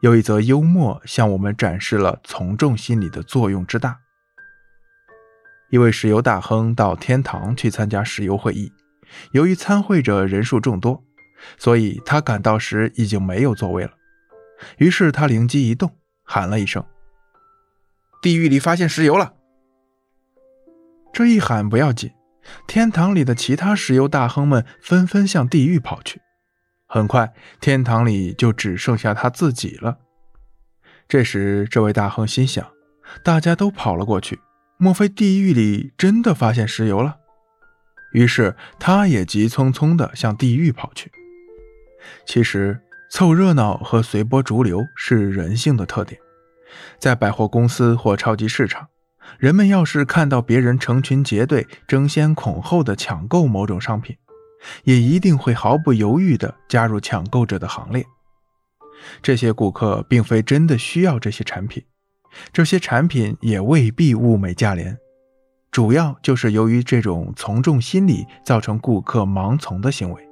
有一则幽默向我们展示了从众心理的作用之大。一位石油大亨到天堂去参加石油会议，由于参会者人数众多，所以他赶到时已经没有座位了。于是他灵机一动，喊了一声：“地狱里发现石油了！”这一喊不要紧，天堂里的其他石油大亨们纷纷向地狱跑去。很快，天堂里就只剩下他自己了。这时，这位大亨心想：大家都跑了过去，莫非地狱里真的发现石油了？于是，他也急匆匆地向地狱跑去。其实，凑热闹和随波逐流是人性的特点，在百货公司或超级市场。人们要是看到别人成群结队、争先恐后的抢购某种商品，也一定会毫不犹豫地加入抢购者的行列。这些顾客并非真的需要这些产品，这些产品也未必物美价廉，主要就是由于这种从众心理造成顾客盲从的行为，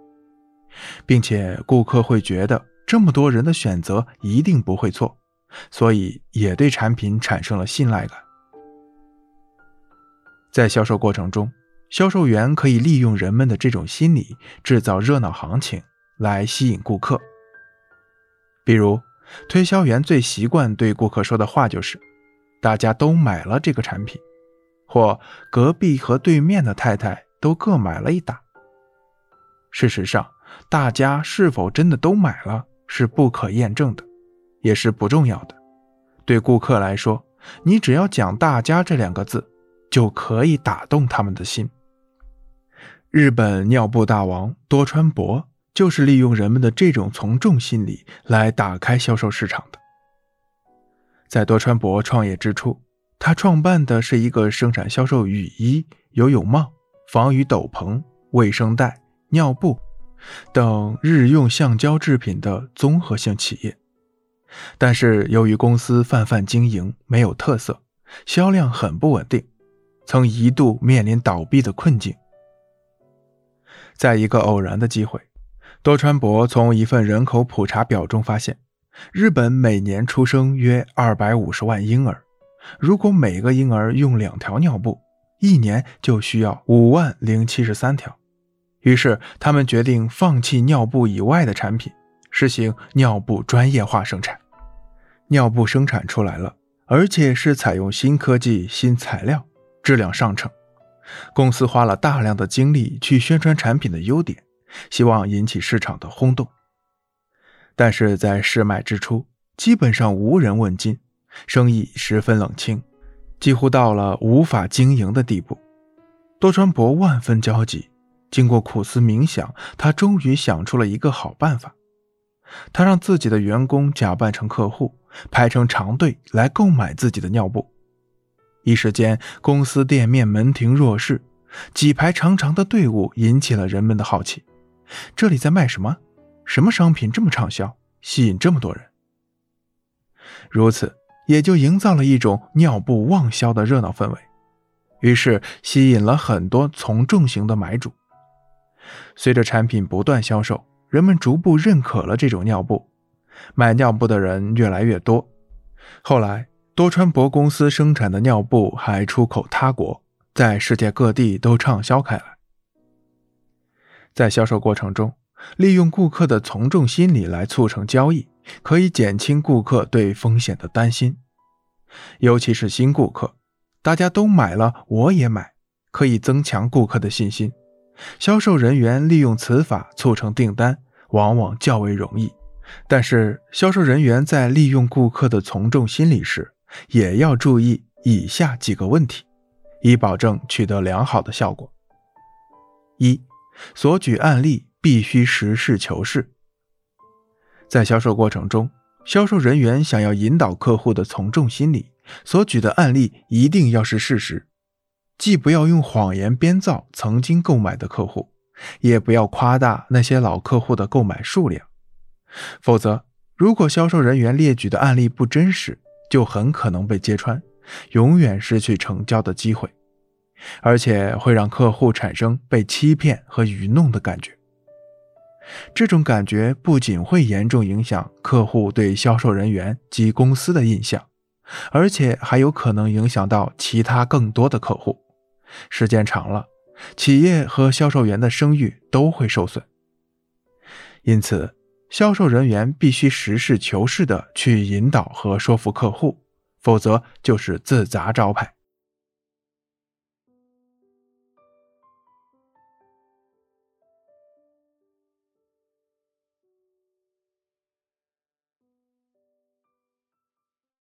并且顾客会觉得这么多人的选择一定不会错，所以也对产品产生了信赖感。在销售过程中，销售员可以利用人们的这种心理，制造热闹行情来吸引顾客。比如，推销员最习惯对顾客说的话就是：“大家都买了这个产品”，或“隔壁和对面的太太都各买了一打”。事实上，大家是否真的都买了是不可验证的，也是不重要的。对顾客来说，你只要讲“大家”这两个字。就可以打动他们的心。日本尿布大王多川博就是利用人们的这种从众心理来打开销售市场的。在多川博创业之初，他创办的是一个生产销售雨衣、游泳帽、防雨斗篷、卫生袋、尿布等日用橡胶制品的综合性企业。但是由于公司泛泛经营，没有特色，销量很不稳定。曾一度面临倒闭的困境。在一个偶然的机会，多川博从一份人口普查表中发现，日本每年出生约二百五十万婴儿，如果每个婴儿用两条尿布，一年就需要五万零七十三条。于是，他们决定放弃尿布以外的产品，实行尿布专业化生产。尿布生产出来了，而且是采用新科技、新材料。质量上乘，公司花了大量的精力去宣传产品的优点，希望引起市场的轰动。但是在试卖之初，基本上无人问津，生意十分冷清，几乎到了无法经营的地步。多川博万分焦急，经过苦思冥想，他终于想出了一个好办法。他让自己的员工假扮成客户，排成长队来购买自己的尿布。一时间，公司店面门庭若市，几排长长的队伍引起了人们的好奇。这里在卖什么？什么商品这么畅销，吸引这么多人？如此，也就营造了一种尿布旺销的热闹氛围，于是吸引了很多从众型的买主。随着产品不断销售，人们逐步认可了这种尿布，买尿布的人越来越多。后来。多川博公司生产的尿布还出口他国，在世界各地都畅销开来。在销售过程中，利用顾客的从众心理来促成交易，可以减轻顾客对风险的担心。尤其是新顾客，大家都买了，我也买，可以增强顾客的信心。销售人员利用此法促成订单，往往较为容易。但是，销售人员在利用顾客的从众心理时，也要注意以下几个问题，以保证取得良好的效果。一、所举案例必须实事求是。在销售过程中，销售人员想要引导客户的从众心理，所举的案例一定要是事实，既不要用谎言编造曾经购买的客户，也不要夸大那些老客户的购买数量，否则，如果销售人员列举的案例不真实，就很可能被揭穿，永远失去成交的机会，而且会让客户产生被欺骗和愚弄的感觉。这种感觉不仅会严重影响客户对销售人员及公司的印象，而且还有可能影响到其他更多的客户。时间长了，企业和销售员的声誉都会受损。因此，销售人员必须实事求是的去引导和说服客户，否则就是自砸招牌。